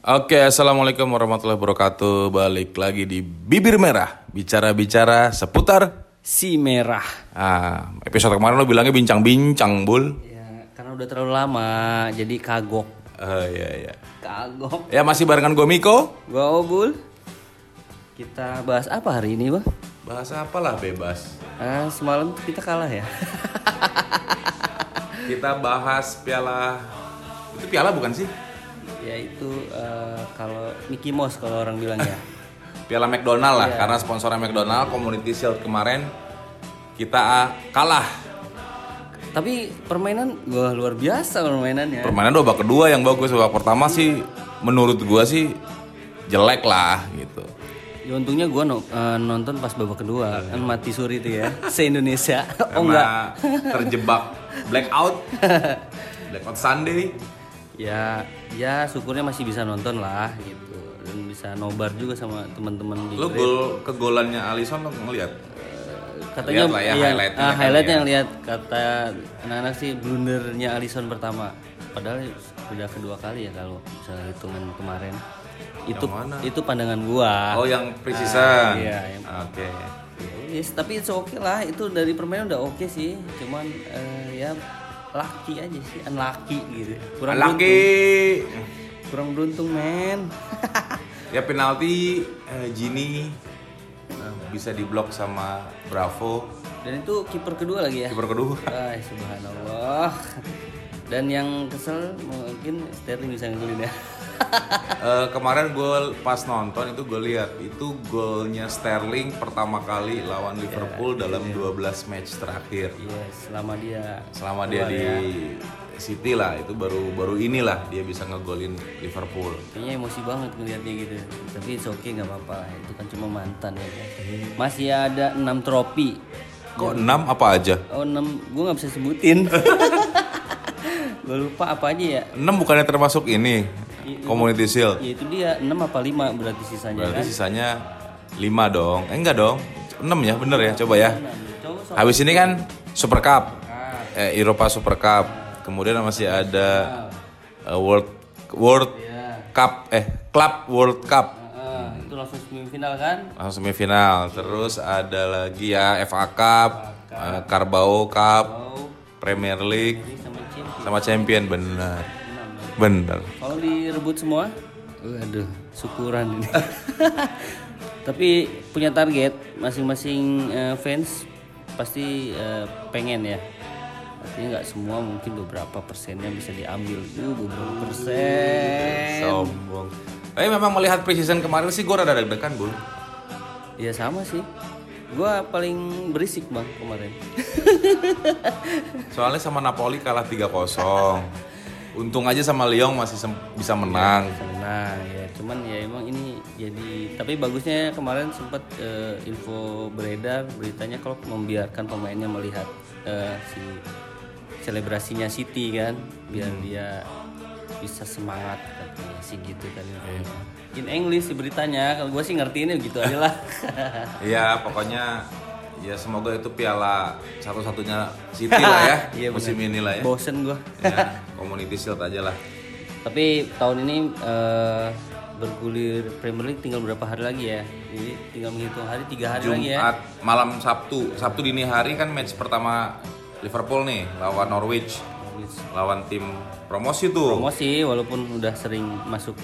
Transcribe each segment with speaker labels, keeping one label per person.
Speaker 1: Oke, assalamualaikum warahmatullahi wabarakatuh. Balik lagi di Bibir Merah, bicara-bicara seputar.
Speaker 2: Si merah.
Speaker 1: Ah, episode kemarin lo bilangnya bincang-bincang, bul.
Speaker 2: Ya, karena udah terlalu lama, jadi kagok.
Speaker 1: Oh iya iya.
Speaker 2: Kagok.
Speaker 1: Ya masih barengan gue Miko.
Speaker 2: Gua Obul. Kita bahas apa hari ini, Bang?
Speaker 1: Bahasa apalah bebas.
Speaker 2: Ah, semalam kita kalah ya.
Speaker 1: Kita bahas piala. Itu piala bukan sih?
Speaker 2: Ya itu eh, kalau Mickey Mouse kalau orang bilang ya.
Speaker 1: Piala McDonald lah,
Speaker 2: Iya.
Speaker 1: karena sponsornya McDonald Community Shield kemarin kita ah, kalah.
Speaker 2: Tapi permainan gua luar biasa permainannya.
Speaker 1: Permainan babak kedua yang bagus, babak pertama sih menurut gua sih jelek lah gitu.
Speaker 2: Ya, untungnya gua no- eh, nonton pas babak kedua kan mati suri itu ya. Se Indonesia. oh enggak.
Speaker 1: terjebak blackout, blackout Sunday.
Speaker 2: Ya, ya syukurnya masih bisa nonton lah gitu. Dan bisa nobar juga sama teman-teman di
Speaker 1: Lu
Speaker 2: Grade.
Speaker 1: gol kegolannya Alisson lo ngeliat?
Speaker 2: katanya
Speaker 1: Lihat lah ya
Speaker 2: iya,
Speaker 1: highlightnya
Speaker 2: ah,
Speaker 1: kan
Speaker 2: highlightnya
Speaker 1: ya.
Speaker 2: yang lihat kata anak-anak sih blundernya Alisson pertama padahal sudah kedua kali ya kalau misalnya hitungan kemarin itu
Speaker 1: mana?
Speaker 2: itu pandangan gua
Speaker 1: Oh yang preseason.
Speaker 2: iya, yang-
Speaker 1: Oke.
Speaker 2: Yes, tapi itu oke lah itu dari permainan udah oke sih cuman eh, ya lucky aja sih unlucky gitu kurang
Speaker 1: Laki.
Speaker 2: beruntung kurang beruntung men
Speaker 1: Ya penalti eh, Gini eh, bisa diblok sama Bravo
Speaker 2: dan itu kiper kedua lagi ya
Speaker 1: kiper kedua.
Speaker 2: Ay, subhanallah. Dan yang kesel mungkin Sterling bisa ngegolin ya.
Speaker 1: Eh, kemarin gue pas nonton itu gue lihat itu golnya Sterling pertama kali lawan Liverpool dalam 12 match terakhir.
Speaker 2: yes, selama dia
Speaker 1: Selama dia di City lah itu baru baru inilah dia bisa ngegolin Liverpool.
Speaker 2: kayaknya emosi banget ngeliatnya gitu. Tapi it's okay nggak apa-apa. Itu kan cuma mantan ya. kan. Masih ada 6 trofi.
Speaker 1: Kok 6 apa aja?
Speaker 2: Oh 6, gue nggak bisa sebutin. gue lupa apa aja ya.
Speaker 1: 6 bukannya termasuk ini Community Shield.
Speaker 2: Ya itu dia 6 apa 5 berarti sisanya
Speaker 1: Berarti
Speaker 2: kan.
Speaker 1: sisanya 5 dong. Eh enggak dong. 6 ya, bener ya. Coba ya. Habis ini kan Super Cup. Eh Eropa Super Cup. Kemudian masih ada eh, World World
Speaker 2: Ya.
Speaker 1: Cup eh Club World Cup.
Speaker 2: Itu langsung semifinal kan?
Speaker 1: Langsung semifinal. Terus ada lagi ya FA Cup, eh, Carabao Cup, Premier League
Speaker 2: sama
Speaker 1: Champion bener. Bener.
Speaker 2: Kalau direbut semua, waduh, syukuran ini. Tapi punya target masing-masing eh, fans pasti eh, pengen ya. Artinya nggak semua mungkin beberapa persennya bisa diambil. Uh, beberapa persen.
Speaker 1: Sombong. Tapi memang melihat preseason kemarin sih gue rada deg-degan, Bul.
Speaker 2: Ya sama sih. Gua paling berisik bang kemarin.
Speaker 1: Soalnya sama Napoli kalah 3-0. Untung aja sama Lyon masih bisa menang.
Speaker 2: Senang ya, cuman ya emang ini jadi tapi bagusnya kemarin sempat eh, info beredar beritanya kalau membiarkan pemainnya melihat eh, si selebrasinya City kan, biar dia bisa semangat sih gitu kan. In English beritanya, kalau gue sih ngertiinnya gitu aja lah.
Speaker 1: Iya, pokoknya ya semoga itu piala satu-satunya City lah ya
Speaker 2: Iya,
Speaker 1: musim ini lah ya.
Speaker 2: Bosen gue.
Speaker 1: ya. Community Shield aja lah.
Speaker 2: Tapi tahun ini eh, bergulir Premier League tinggal berapa hari lagi ya? Jadi tinggal menghitung hari tiga hari lagi ya.
Speaker 1: Jumat malam Sabtu, Sabtu dini hari kan match pertama Liverpool nih lawan Norwich, lawan tim promosi tuh.
Speaker 2: promosi walaupun udah sering masuk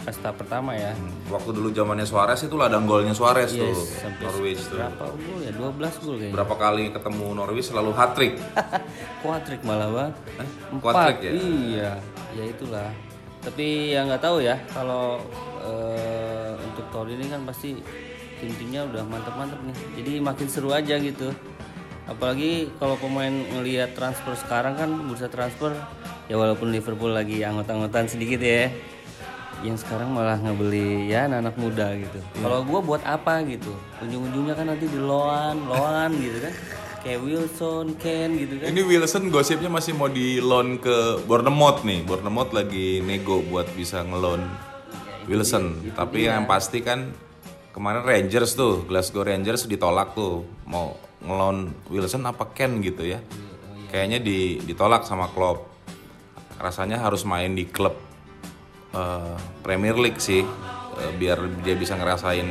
Speaker 2: kasta pertama ya.
Speaker 1: Waktu dulu zamannya Suarez itu ladang golnya Suarez tuh
Speaker 2: Yes, sampai
Speaker 1: Norwich tuh.
Speaker 2: berapa gol ya? 12 gol kayaknya.
Speaker 1: Berapa kali ketemu Norwich selalu hat trick.
Speaker 2: kuatrik malah bang.
Speaker 1: Eh,
Speaker 2: empat.
Speaker 1: Quadrick ya?
Speaker 2: iya ya itulah. Tapi ya nggak tahu ya kalau eh, untuk tahun ini kan pasti tim-timnya udah mantap-mantap nih. Jadi makin seru aja gitu apalagi kalau pemain ngelihat transfer sekarang kan bursa transfer ya walaupun Liverpool lagi anggot-anggotan sedikit ya yang sekarang malah ngebeli ya anak-anak muda gitu. Kalau gua buat apa gitu? Ujung-ujungnya kan nanti di loan, loan gitu kan. Kayak Wilson, Ken gitu kan.
Speaker 1: Ini Wilson gosipnya masih mau di loan ke Bournemouth nih. Bournemouth lagi nego buat bisa ngeloan Wilson. Tapi yang pasti kan kemarin Rangers tuh, Glasgow Rangers ditolak tuh mau ngeloan Wilson apa Ken gitu ya. Kayaknya di, ditolak sama Klopp. Rasanya harus main di klub eh, Premier League sih Eh, biar dia bisa ngerasain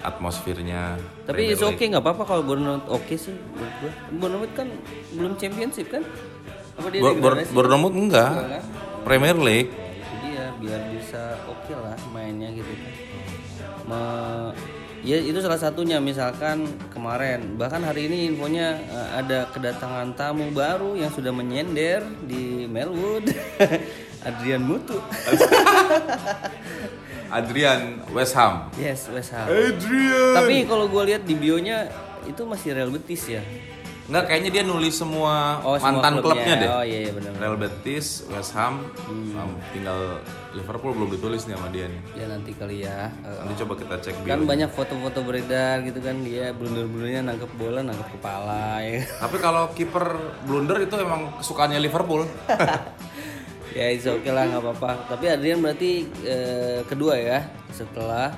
Speaker 1: atmosfernya.
Speaker 2: Tapi it's okay nggak apa-apa kalau Bournemouth oke sih menurut gua. Bournemouth kan belum championship kan? Apa dia?
Speaker 1: Bournemouth enggak,
Speaker 2: Enggak kan?
Speaker 1: Premier League.
Speaker 2: Itu dia biar bisa oke lah mainnya gitu kan. Me- ya itu salah satunya misalkan kemarin. Bahkan hari ini infonya eh, ada kedatangan tamu baru yang sudah menyender di Melwood. Adrian Mutu.
Speaker 1: Adrian West Ham.
Speaker 2: yes West Ham.
Speaker 1: Adrian.
Speaker 2: tapi kalau gue lihat di bionya itu masih Real Betis ya
Speaker 1: Enggak, kayaknya dia nulis semua
Speaker 2: Oh, semua
Speaker 1: mantan klubnya deh.
Speaker 2: oh iya iya benar
Speaker 1: Real Betis, West Ham, um, tinggal Liverpool belum ditulis nih sama dia nih.
Speaker 2: ya nanti kali ya Eh,
Speaker 1: Nanti coba kita cek
Speaker 2: kan
Speaker 1: bio.
Speaker 2: banyak foto-foto beredar gitu kan dia blunder-blundernya nangkep bola nangkep kepala ya
Speaker 1: Tapi kalau kiper blunder itu emang kesukaannya Liverpool.
Speaker 2: ya it's okay lah nggak apa-apa tapi Adrian berarti eh, kedua ya setelah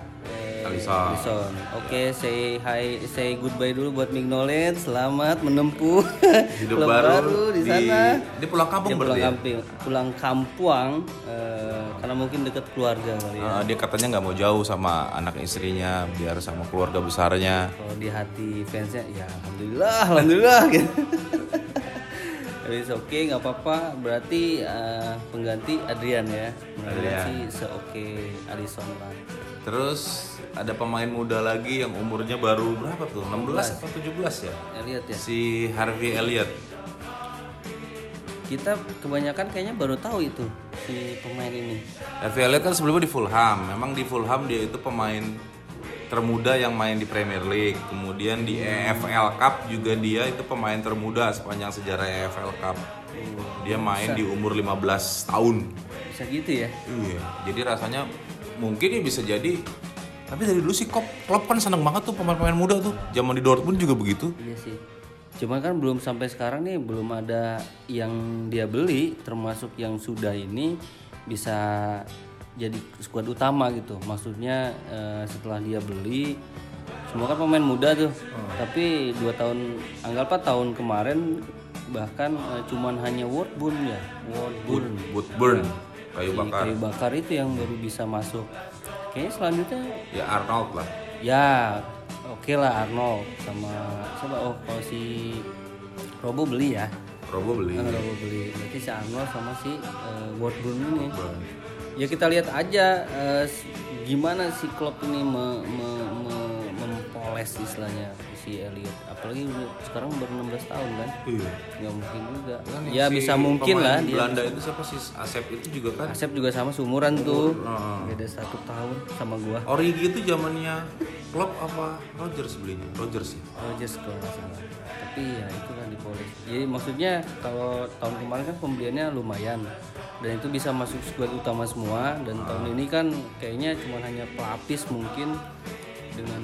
Speaker 1: Alisson.
Speaker 2: Alisson. oke say hi say goodbye dulu buat Mignolet selamat menempuh
Speaker 1: Hidup
Speaker 2: klub
Speaker 1: baru,
Speaker 2: di sana
Speaker 1: Dia pulang kampung
Speaker 2: dia pulang
Speaker 1: berarti ya?
Speaker 2: kampung pulang kampuang eh, karena mungkin dekat keluarga kali ya
Speaker 1: Uh, dia katanya nggak mau jauh sama anak istrinya biar sama keluarga besarnya.
Speaker 2: kalau di hati fansnya ya alhamdulillah alhamdulillah gitu Tapi it's okay nggak apa-apa berarti eh, pengganti Adrian ya
Speaker 1: Adrian.
Speaker 2: sih seoke Alisson lah
Speaker 1: Terus ada pemain muda lagi yang umurnya baru berapa tuh? 16 atau 17 ya?
Speaker 2: lihat ya
Speaker 1: Si Harvey Elliott.
Speaker 2: kita kebanyakan kayaknya baru tahu itu si pemain ini
Speaker 1: Harvey Elliott kan sebelumnya di Fulham. Memang di Fulham dia itu pemain termuda yang main di Premier League. Kemudian di EFL Cup juga dia itu pemain termuda sepanjang sejarah EFL Cup. Dia main di umur 15 tahun.
Speaker 2: bisa gitu ya
Speaker 1: Iya, jadi rasanya mungkin ya bisa jadi tapi dari dulu sih Klopp, Klopp kan seneng banget tuh pemain-pemain muda tuh. Zaman di Dortmund juga begitu.
Speaker 2: iya sih. Cuman kan belum sampai sekarang nih belum ada yang dia beli termasuk yang sudah ini bisa jadi skuad utama gitu. Maksudnya eh, setelah dia beli semua kan pemain muda tuh. Tapi dua tahun anggaplah tahun kemarin bahkan eh, cuman hanya Woodburn ya. Woodburn
Speaker 1: Woodburn, kayu
Speaker 2: Si
Speaker 1: bakar.
Speaker 2: kayu bakar itu yang baru bisa masuk kayaknya selanjutnya?
Speaker 1: Ya Arnold lah.
Speaker 2: ya oke lah Arnold sama siapa? Oh kalau si Robo beli ya.
Speaker 1: Robo beli.
Speaker 2: kan Robo beli. Berarti si Arnold sama si uh, Wardburn ini. Ya kita lihat aja eh, s- gimana si Klopp ini me- me- me- mempoles istilahnya si Elliot apalagi udah sekarang baru 16 tahun kan
Speaker 1: Iya.
Speaker 2: nggak mungkin juga
Speaker 1: Kan
Speaker 2: ya
Speaker 1: si
Speaker 2: bisa mungkin lah dia
Speaker 1: Belanda itu siapa sih? Asep itu juga kan.
Speaker 2: Asep juga sama seumuran tuh
Speaker 1: Heeh.
Speaker 2: beda satu tahun sama gua
Speaker 1: Origi itu zamannya Klopp apa Rogers belinya? Rogers ya.
Speaker 2: Rogers kalau nggak salah tapi ya itu kan dipoles jadi maksudnya kalau tahun kemarin kan pembeliannya lumayan dan itu bisa masuk skuad utama semua dan tahun ini kan kayaknya cuma hanya pelapis mungkin dengan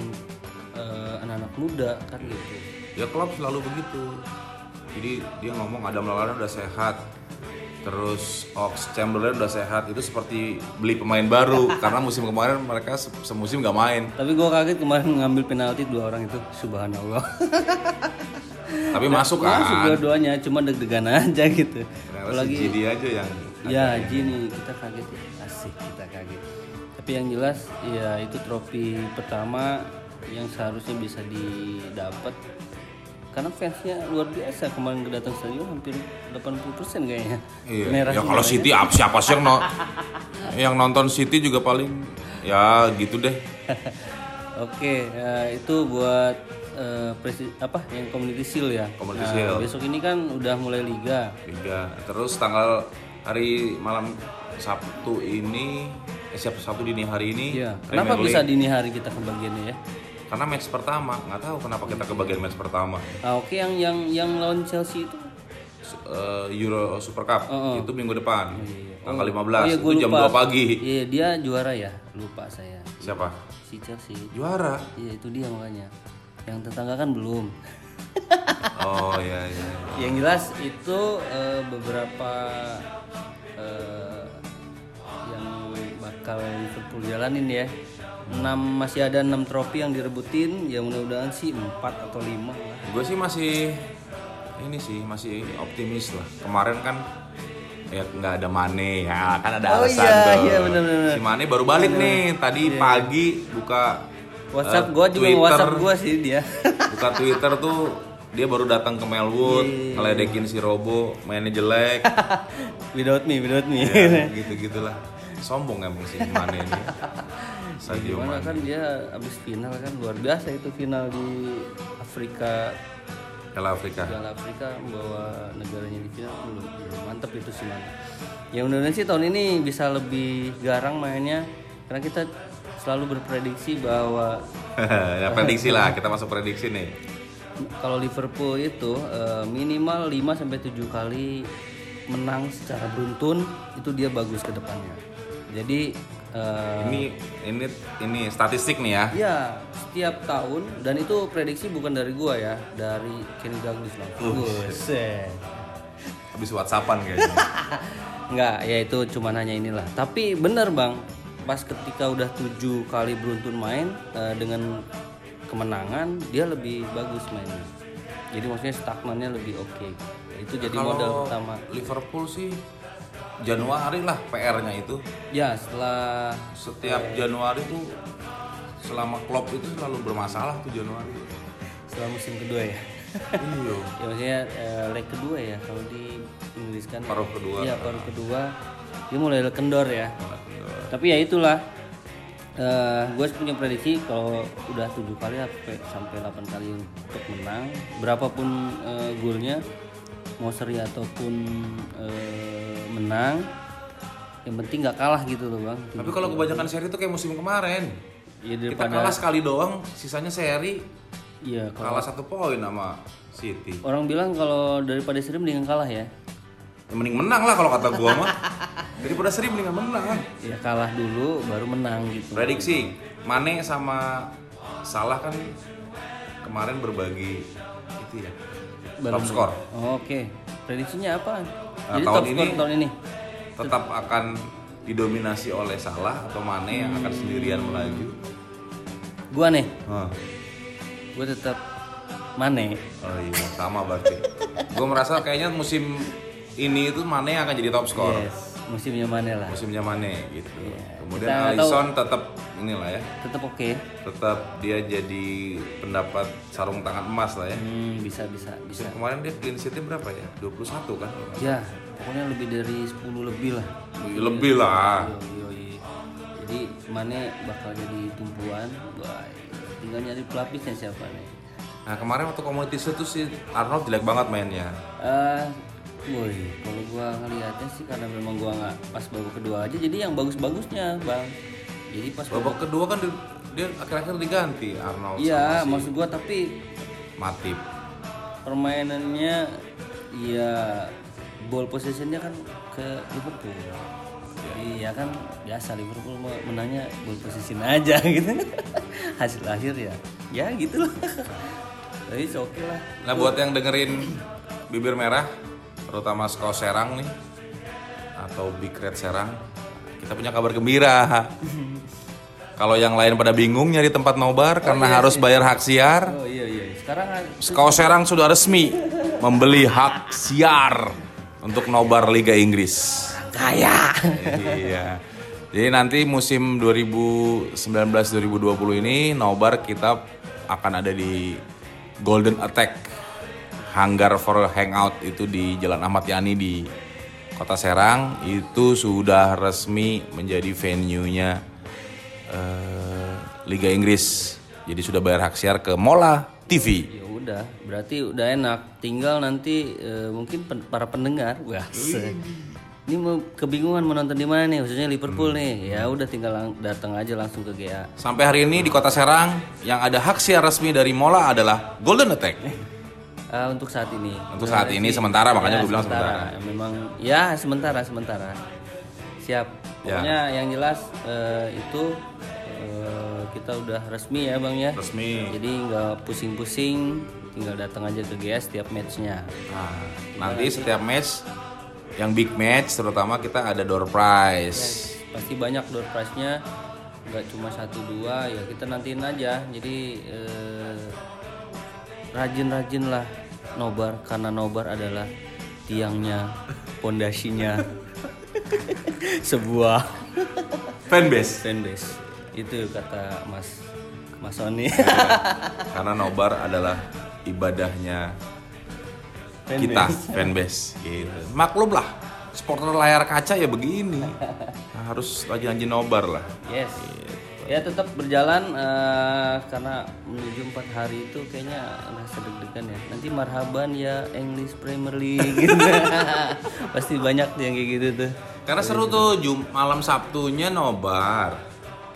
Speaker 2: anak-anak muda kan gitu
Speaker 1: Ya Klopp selalu begitu. Jadi dia ngomong Adam Lallana udah sehat. Terus Ox Chamberlain udah sehat. Itu seperti beli pemain baru karena musim kemarin mereka se- semusim nggak main.
Speaker 2: tapi gua kaget kemarin ngambil penalti dua orang itu subhanallah
Speaker 1: Tapi masuk
Speaker 2: masuk
Speaker 1: kan.
Speaker 2: dua-duanya cuma deg-degan aja gitu
Speaker 1: Ternyata si
Speaker 2: apalagi
Speaker 1: GD aja yang
Speaker 2: Ya Ji kita kaget ya asik kita kaget. Tapi yang jelas ya itu trofi pertama yang seharusnya bisa didapat karena fansnya luar biasa kemarin kedatang stadion hampir 80% kayaknya
Speaker 1: Iya.
Speaker 2: merah
Speaker 1: ya kalau City apa siapa sih yang no- yang nonton City juga paling ya gitu deh.
Speaker 2: oke ya, itu buat eh, presi- apa yang community shield ya
Speaker 1: Community
Speaker 2: Nah,
Speaker 1: Shield.
Speaker 2: besok ini kan udah mulai liga
Speaker 1: Liga. Terus tanggal hari malam Sabtu ini eh siapa Sabtu dini hari ini
Speaker 2: Iya. Kenapa bisa dini hari kita kebagiannya ya
Speaker 1: karena match pertama nggak tahu kenapa kita kebagian match pertama
Speaker 2: ah, oke yang yang yang lawan Chelsea itu
Speaker 1: eh, Euro Super Cup itu minggu depan tanggal 15
Speaker 2: Oh iya,
Speaker 1: itu jam
Speaker 2: lupa.
Speaker 1: 2 pagi
Speaker 2: Iya, dia juara ya. Lupa saya.
Speaker 1: siapa
Speaker 2: Si Chelsea.
Speaker 1: juara
Speaker 2: Iya, itu dia makanya. Yang tetangga kan belum.
Speaker 1: oh iya iya
Speaker 2: Yang jelas itu eh, beberapa eh, yang bakal Liverpool jalanin ya. 6 masih ada 6 trofi yang direbutin, ya mudah-mudahan sih 4 atau 5 lah.
Speaker 1: gue sih masih ini sih masih optimis lah kemarin kan ya nggak ada Mane ya kan ada
Speaker 2: Oh
Speaker 1: alasan
Speaker 2: iya,
Speaker 1: tuh.
Speaker 2: iya, bener-bener.
Speaker 1: si Mane baru balik nih tadi pagi buka
Speaker 2: WhatsApp
Speaker 1: eh,
Speaker 2: gua juga
Speaker 1: Twitter,
Speaker 2: WhatsApp gua sih dia.
Speaker 1: buka Twitter tuh dia baru datang ke Melwood
Speaker 2: Iya.
Speaker 1: ngeledekin si Robo mainnya jelek
Speaker 2: without me, without me.
Speaker 1: ya, gitu gitulah sombong emang si Mane ini Sadio
Speaker 2: Gimana
Speaker 1: Mane
Speaker 2: kan dia abis final kan luar biasa itu final di Afrika
Speaker 1: Piala Afrika
Speaker 2: Piala Afrika membawa negaranya di final uh, mantep itu sih man. Ya mudah-mudahan sih tahun ini bisa lebih garang mainnya karena kita selalu berprediksi bahwa
Speaker 1: ya prediksi lah kita masuk prediksi nih
Speaker 2: kalau Liverpool itu eh, minimal 5 sampai 7 kali menang secara beruntun itu dia bagus ke depannya. Jadi eh,
Speaker 1: ini ini ini statistik nih ya
Speaker 2: ya setiap tahun dan itu prediksi bukan dari gua ya, dari Kenny Douglas langsung. Buset.
Speaker 1: habis whatsappan kayaknya
Speaker 2: Enggak, ya itu cuma hanya inilah. Tapi bener bang, pas ketika udah tujuh kali beruntun main eh, dengan kemenangan, dia lebih bagus mainnya. Jadi maksudnya stagnannya lebih oke. Itu jadi modal pertama.
Speaker 1: Liverpool sih Januari lah PR-nya itu
Speaker 2: Ya setelah
Speaker 1: setiap Januari tuh selama Klopp itu selalu bermasalah tuh Januari
Speaker 2: setelah musim kedua ya.
Speaker 1: iya
Speaker 2: ya maksudnya eh, leg kedua ya kalau di Inggris kan.
Speaker 1: paruh kedua
Speaker 2: Iya paruh kedua dia mulai kendor ya. Tapi ya itulah. gue punya prediksi kalau udah tujuh kali sampai sampai 8 kali untuk menang, berapapun eh, golnya, mau seri ataupun eh, menang, yang penting nggak kalah gitu loh bang.
Speaker 1: tapi kalau kebanyakan seri tuh kayak musim kemarin
Speaker 2: Ya
Speaker 1: kita
Speaker 2: daripada,
Speaker 1: kalah sekali doang sisanya seri
Speaker 2: iya kalau
Speaker 1: kalah satu poin sama City
Speaker 2: orang bilang kalau daripada seri mendingan kalah ya.
Speaker 1: ya, mending menang lah kalau kata gua mah daripada seri mendingan menang
Speaker 2: Ya kalah dulu baru menang gitu.
Speaker 1: prediksi Mane sama Salah kan kemarin berbagi itu ya top score
Speaker 2: Oh, Oke, prediksinya apa?
Speaker 1: Nah,
Speaker 2: Jadi
Speaker 1: tahun
Speaker 2: top
Speaker 1: ini-
Speaker 2: tahun ini.
Speaker 1: tetap akan didominasi oleh Salah atau Mane yang akan sendirian melaju.
Speaker 2: Gua nih,
Speaker 1: Hah.
Speaker 2: gua tetap Mane.
Speaker 1: Oh iya, sama berarti. Gue merasa kayaknya musim ini itu Mane yang akan jadi top skor.
Speaker 2: Yes, musimnya Mane lah.
Speaker 1: Musimnya Mane gitu. Kemudian
Speaker 2: Kita nggak
Speaker 1: Alisson tetap inilah ya,
Speaker 2: Tetap oke.
Speaker 1: tetap dia jadi pendapat sarung tangan emas lah ya.
Speaker 2: Hmm, bisa bisa bisa.
Speaker 1: Kemarin dia clean sheet-nya berapa ya? 21 kan?
Speaker 2: Ya, pokoknya lebih dari 10 lebih lah.
Speaker 1: Lebih lah.
Speaker 2: Yo, yo, yo. Jadi Mane bakal jadi tumpuan. Wah, tinggal nyari pelapisnya siapa nih?
Speaker 1: Nah kemarin waktu community shield tuh si Arnold jelek banget mainnya.
Speaker 2: Eh, boy, kalau gua ngelihatnya sih karena memang gua nggak pas babak kedua aja, jadi yang bagus-bagusnya, bang. Jadi pas babak
Speaker 1: Babak kedua kan dia, dia akhir-akhir diganti Arnold
Speaker 2: Iya,
Speaker 1: si
Speaker 2: maksud gua tapi
Speaker 1: Matip.
Speaker 2: permainannya ya ball possessionnya kan ke Liverpool. Iya kan biasa Liverpool mau menangnya ball possession aja gitu. Hasil akhir ya, ya gitu lah. Tapi oke lah.
Speaker 1: Nah buat yang dengerin bibir merah, terutama Sko Serang nih atau Big Red Serang, kita punya kabar gembira. Kalau yang lain pada bingung nyari tempat nobar karena harus bayar hak siar,
Speaker 2: Oh iya iya. Sekarang
Speaker 1: Sko Serang sudah resmi membeli hak siar untuk nobar Liga Inggris.
Speaker 2: kaya.
Speaker 1: iya. Jadi nanti musim 2019-2020 ini nobar kita akan ada di Golden Attack Hanggar for Hangout itu di Jalan Ahmad Yani di Kota Serang itu sudah resmi menjadi venue-nya eh, Liga Inggris. Jadi sudah bayar hak siar ke Mola TV.
Speaker 2: Ya udah, berarti udah enak. Tinggal nanti eh, mungkin pen- para pendengar, wah, ini mau kebingungan menonton di mana nih, khususnya Liverpool nih. Ya udah tinggal datang aja langsung ke GA.
Speaker 1: Sampai hari ini di Kota Serang yang ada hak siar resmi dari Mola adalah Golden Attack.
Speaker 2: Ah, untuk saat ini.
Speaker 1: Untuk saat ini sementara makanya
Speaker 2: Ya,
Speaker 1: gue bilang sementara.
Speaker 2: Memang ya sementara sementara. Siap.
Speaker 1: Ya.
Speaker 2: Pokoknya yang jelas eh, itu eh, kita udah resmi ya bang ya.
Speaker 1: Resmi.
Speaker 2: Jadi nggak pusing-pusing, tinggal datang aja ke GA setiap matchnya.
Speaker 1: Nah, nanti setiap match yang big match terutama kita ada door prize.
Speaker 2: pasti banyak door prize-nya nggak cuma satu dua ya kita nantiin aja jadi eh, rajin-rajin lah nobar karena nobar adalah tiangnya, pondasinya sebuah
Speaker 1: Fanbase.
Speaker 2: fanbase. Itu kata Mas Mas Sony.
Speaker 1: Karena nobar adalah ibadahnya kita fanbase gitu. Maklum lah, supporter layar kaca ya begini. Harus rajin-rajin nobar lah.
Speaker 2: yes. Ya tetap berjalan eh, karena menuju empat hari itu kayaknya rasa deg-degan ya. Nanti marhaban ya English Premier League gitu. Pasti banyak yang kayak gitu tuh.
Speaker 1: Karena seru tuh Jum malam Sabtunya nobar.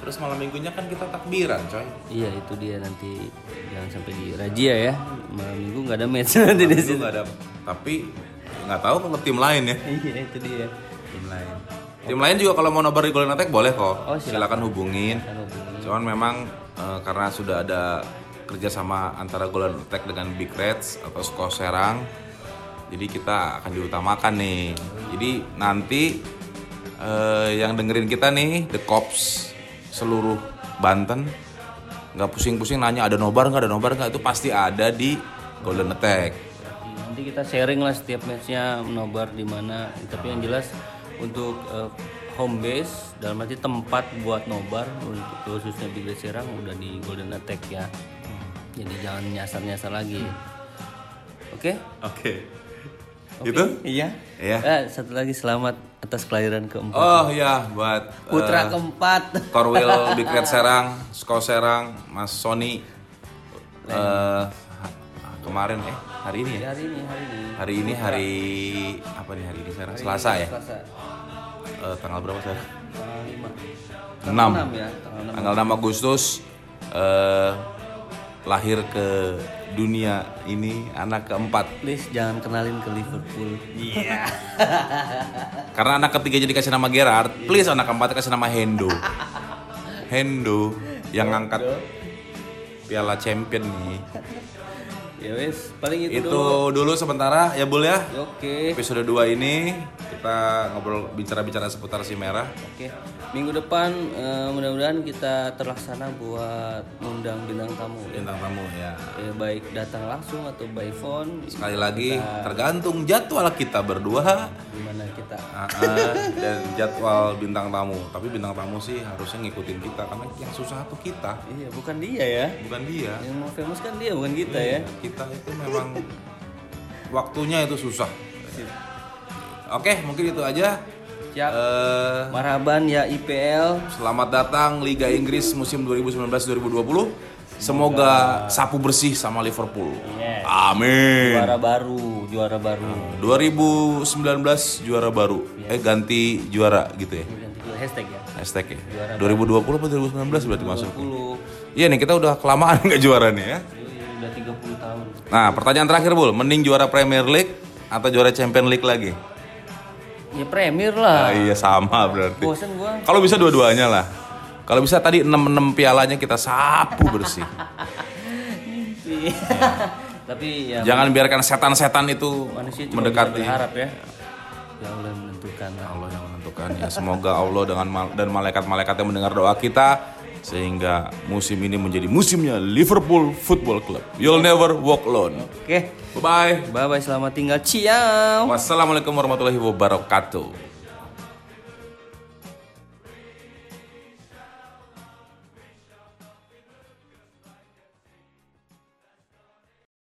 Speaker 1: Terus malam minggunya kan kita takbiran, coy.
Speaker 2: Iya itu dia nanti jangan sampai di Rajia ya. Malam minggu nggak ada match nanti di
Speaker 1: Itu
Speaker 2: situ.
Speaker 1: ada. Tapi nggak tahu kalau tim lain ya.
Speaker 2: Iya itu dia.
Speaker 1: Tim lain. Tim lain juga kalau mau nobar di Golden Attack boleh kok.
Speaker 2: Oh,
Speaker 1: silakan hubungin.
Speaker 2: Kan hubungi.
Speaker 1: Cuman memang eh, karena sudah ada kerjasama antara Golden Attack dengan Big Reds atau Sko Serang, jadi kita akan diutamakan nih. Jadi nanti eh, yang dengerin kita nih, The Cops seluruh Banten, nggak pusing-pusing nanya ada nobar nggak ada nobar nggak itu pasti ada di Golden Attack.
Speaker 2: Nanti kita sharing lah setiap matchnya nobar di mana. Tapi yang jelas untuk eh, home base dalam arti tempat buat nobar untuk khususnya Big Red Serang udah di Golden Attack ya. Jadi jangan nyasar-nyasar lagi. Oke?
Speaker 1: Oke.
Speaker 2: Oke?
Speaker 1: Itu?
Speaker 2: Iya.
Speaker 1: Iya.
Speaker 2: Eh, satu lagi selamat atas kelahiran keempat.
Speaker 1: Oh ya buat
Speaker 2: Putra keempat.
Speaker 1: Korwil Big Red Serang, Sko Serang, Mas Sony. eh kemarin eh hari ini ya.
Speaker 2: hari ini, hari ini.
Speaker 1: Hari ini hari apa nih hari ini sekarang? Selasa ya.
Speaker 2: Selasa.
Speaker 1: Eh, tanggal berapa sekarang?
Speaker 2: Tanggal 5.
Speaker 1: 6.
Speaker 2: 6 ya, tanggal 6.
Speaker 1: Tanggal 6 Agustus eh lahir ke dunia ini anak keempat.
Speaker 2: Please jangan kenalin ke Liverpool. Iya.
Speaker 1: Karena anak ketiga jadi kasih nama Gerard, please anak keempat kasih nama Hendo. Hendo yang ngangkat Piala Champion nih.
Speaker 2: Ya wes, paling itu,
Speaker 1: Itu
Speaker 2: dulu.
Speaker 1: dulu sementara ya Bul ya.
Speaker 2: Oke.
Speaker 1: Episode 2 ini kita ngobrol bicara-bicara seputar si merah.
Speaker 2: Oke. Minggu depan eh, mudah-mudahan kita terlaksana buat ngundang bintang tamu ya.
Speaker 1: Bintang tamu ya.
Speaker 2: Ya, baik datang langsung atau by phone
Speaker 1: Sekali lagi tergantung jadwal kita berdua
Speaker 2: gimana kita.
Speaker 1: ah, ah, dan jadwal bintang tamu. Tapi bintang tamu sih harusnya ngikutin kita karena yang susah tuh kita,
Speaker 2: Iya, bukan dia ya.
Speaker 1: bukan dia.
Speaker 2: Yang mau famous kan dia bukan kita ya.
Speaker 1: Kita itu memang waktunya itu susah. Oke, mungkin itu aja.
Speaker 2: Siap.
Speaker 1: Eh,
Speaker 2: Marhaban ya IPL.
Speaker 1: selamat datang Liga Inggris musim 2019-2020. Semoga sapu bersih sama Liverpool.
Speaker 2: Yes.
Speaker 1: Amin.
Speaker 2: Juara baru, juara baru.
Speaker 1: 2019 juara baru. Eh ganti juara gitu ya.
Speaker 2: Ganti hashtag ya.
Speaker 1: Hashtag ya. 2020 apa 2019 berarti masuk.
Speaker 2: 20.
Speaker 1: Iya nih kita udah kelamaan nggak juara nih ya. Nah pertanyaan terakhir Bul, mending juara Premier League atau juara Champion League lagi?
Speaker 2: Ya Premier lah.
Speaker 1: Ah, iya sama berarti.
Speaker 2: Bosen gua.
Speaker 1: Kalau bisa dua-duanya lah. Kalau bisa tadi 6-6 pialanya kita sapu bersih.
Speaker 2: Tapi ya
Speaker 1: Jangan biarkan setan-setan itu
Speaker 2: manusia
Speaker 1: mendekati.
Speaker 2: berharap ya. Ya Allah yang menentukan.
Speaker 1: Allah yang menentukan ya. Semoga Allah dengan mal- dan malaikat-malaikat yang mendengar doa kita sehingga musim ini menjadi musimnya Liverpool Football Club. You'll never walk alone.
Speaker 2: Oke.
Speaker 1: Bye bye.
Speaker 2: Bye bye selamat tinggal. Ciao.
Speaker 1: Wassalamualaikum warahmatullahi wabarakatuh.